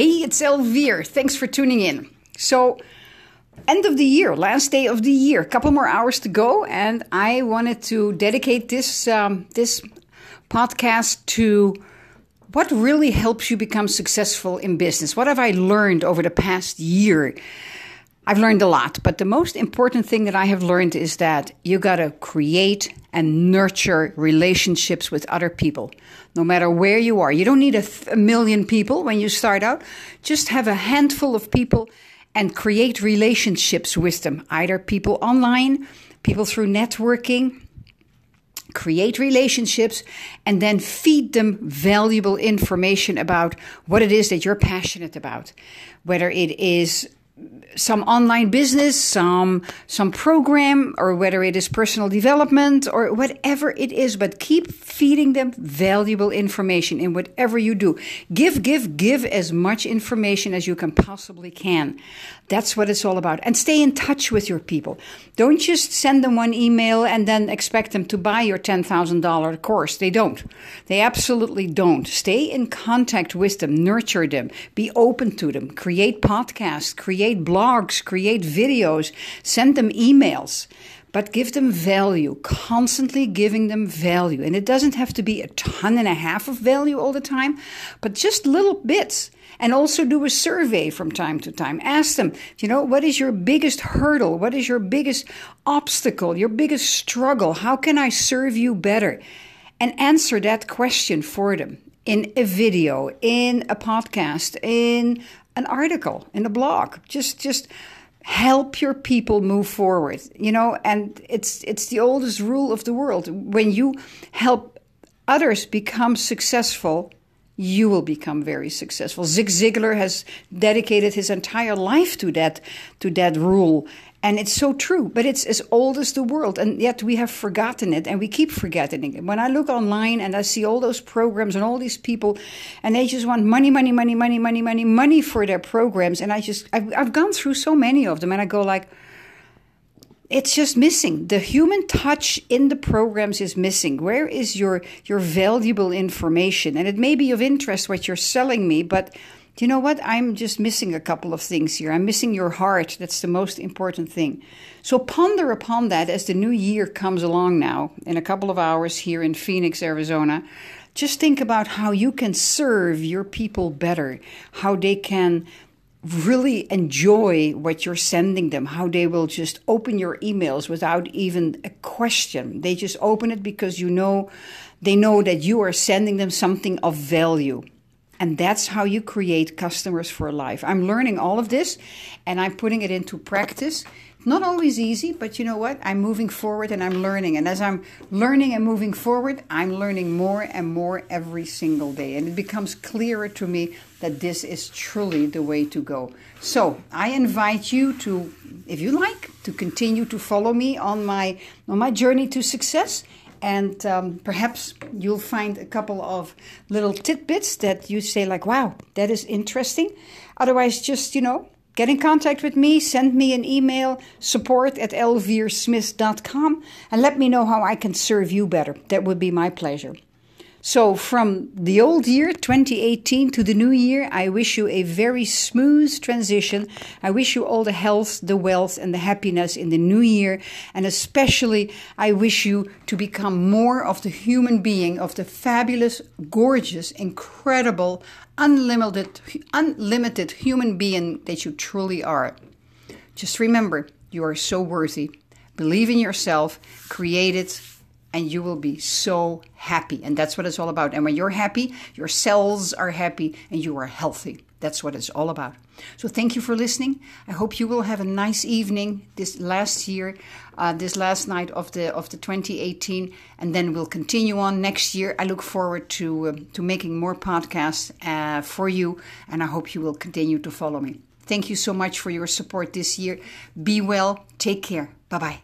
Hey, it's Elvire. Thanks for tuning in. So, end of the year, last day of the year, a couple more hours to go, and I wanted to dedicate this um, this podcast to what really helps you become successful in business. What have I learned over the past year? I've learned a lot, but the most important thing that I have learned is that you got to create and nurture relationships with other people, no matter where you are. You don't need a, th- a, million people when you start out. Just have a handful of people and create relationships with them, either people online, people through networking. Create relationships and then feed them valuable information about what it is that you're passionate about. Whether it is some online business, some some program, or whether it is personal development or whatever it is, but keep feeding them valuable information in whatever you do. Give, give, give as much information as you can possibly can. That's what it's all about. And stay in touch with your people. Don't just send them one email and then expect them to buy your $10,000 course. They don't. They absolutely don't. Stay in contact with them, nurture them, be open to them, create podcasts, create blogs, create videos, send them emails but give them value, constantly giving them value. And it doesn't have to be a ton and a half of value all the time, but just little bits and also do a survey from time to time. Ask them, you know, what is your biggest hurdle? What is your biggest obstacle? Your biggest struggle? How can I serve you better? And answer that question for them in a video, in a podcast, in an article, in a blog. Just, just help your people move forward. You know, and it's it's the oldest rule of the world. When you help others become successful, you will become very successful. Zig Ziglar has dedicated his entire life to that to that rule. And it's so true, but it's as old as the world, and yet we have forgotten it, and we keep forgetting it. When I look online and I see all those programs and all these people, and they just want money, money, money, money, money, money, money for their programs, and I just I've, I've gone through so many of them, and I go like, it's just missing. The human touch in the programs is missing. Where is your your valuable information? And it may be of interest what you're selling me, but you know what? I'm just missing a couple of things here. I'm missing your heart. That's the most important thing. So ponder upon that as the new year comes along now in a couple of hours here in Phoenix, Arizona. Just think about how you can serve your people better, how they can really enjoy what you're sending them, how they will just open your emails without even a question. They just open it because you know they know that you are sending them something of value. And that's how you create customers for life. I'm learning all of this and I'm putting it into practice not always easy, but you know what? I'm moving forward and I'm learning. And as I'm learning and moving forward, I'm learning more and more every single day. And it becomes clearer to me that this is truly the way to go. So I invite you to, if you like, to continue to follow me on my on my journey to success. And um, perhaps you'll find a couple of little tidbits that you say, like, wow, that is interesting. Otherwise, just, you know, Get in contact with me, send me an email, support at elviresmith.com, and let me know how I can serve you better. That would be my pleasure. So, from the old year 2018 to the new year, I wish you a very smooth transition. I wish you all the health, the wealth, and the happiness in the new year. And especially, I wish you to become more of the human being, of the fabulous, gorgeous, incredible, unlimited, unlimited human being that you truly are. Just remember, you are so worthy. Believe in yourself, create it and you will be so happy. And that's what it's all about. And when you're happy, your cells are happy and you are healthy. That's what it's all about. So thank you for listening. I hope you will have a nice evening this last year, uh, this last night of the of the 2018, and then we'll continue on next year. I look forward to uh, to making more podcasts uh, for you, and I hope you will continue to follow me. Thank you so much for your support this year. Be well. Take care. Bye bye.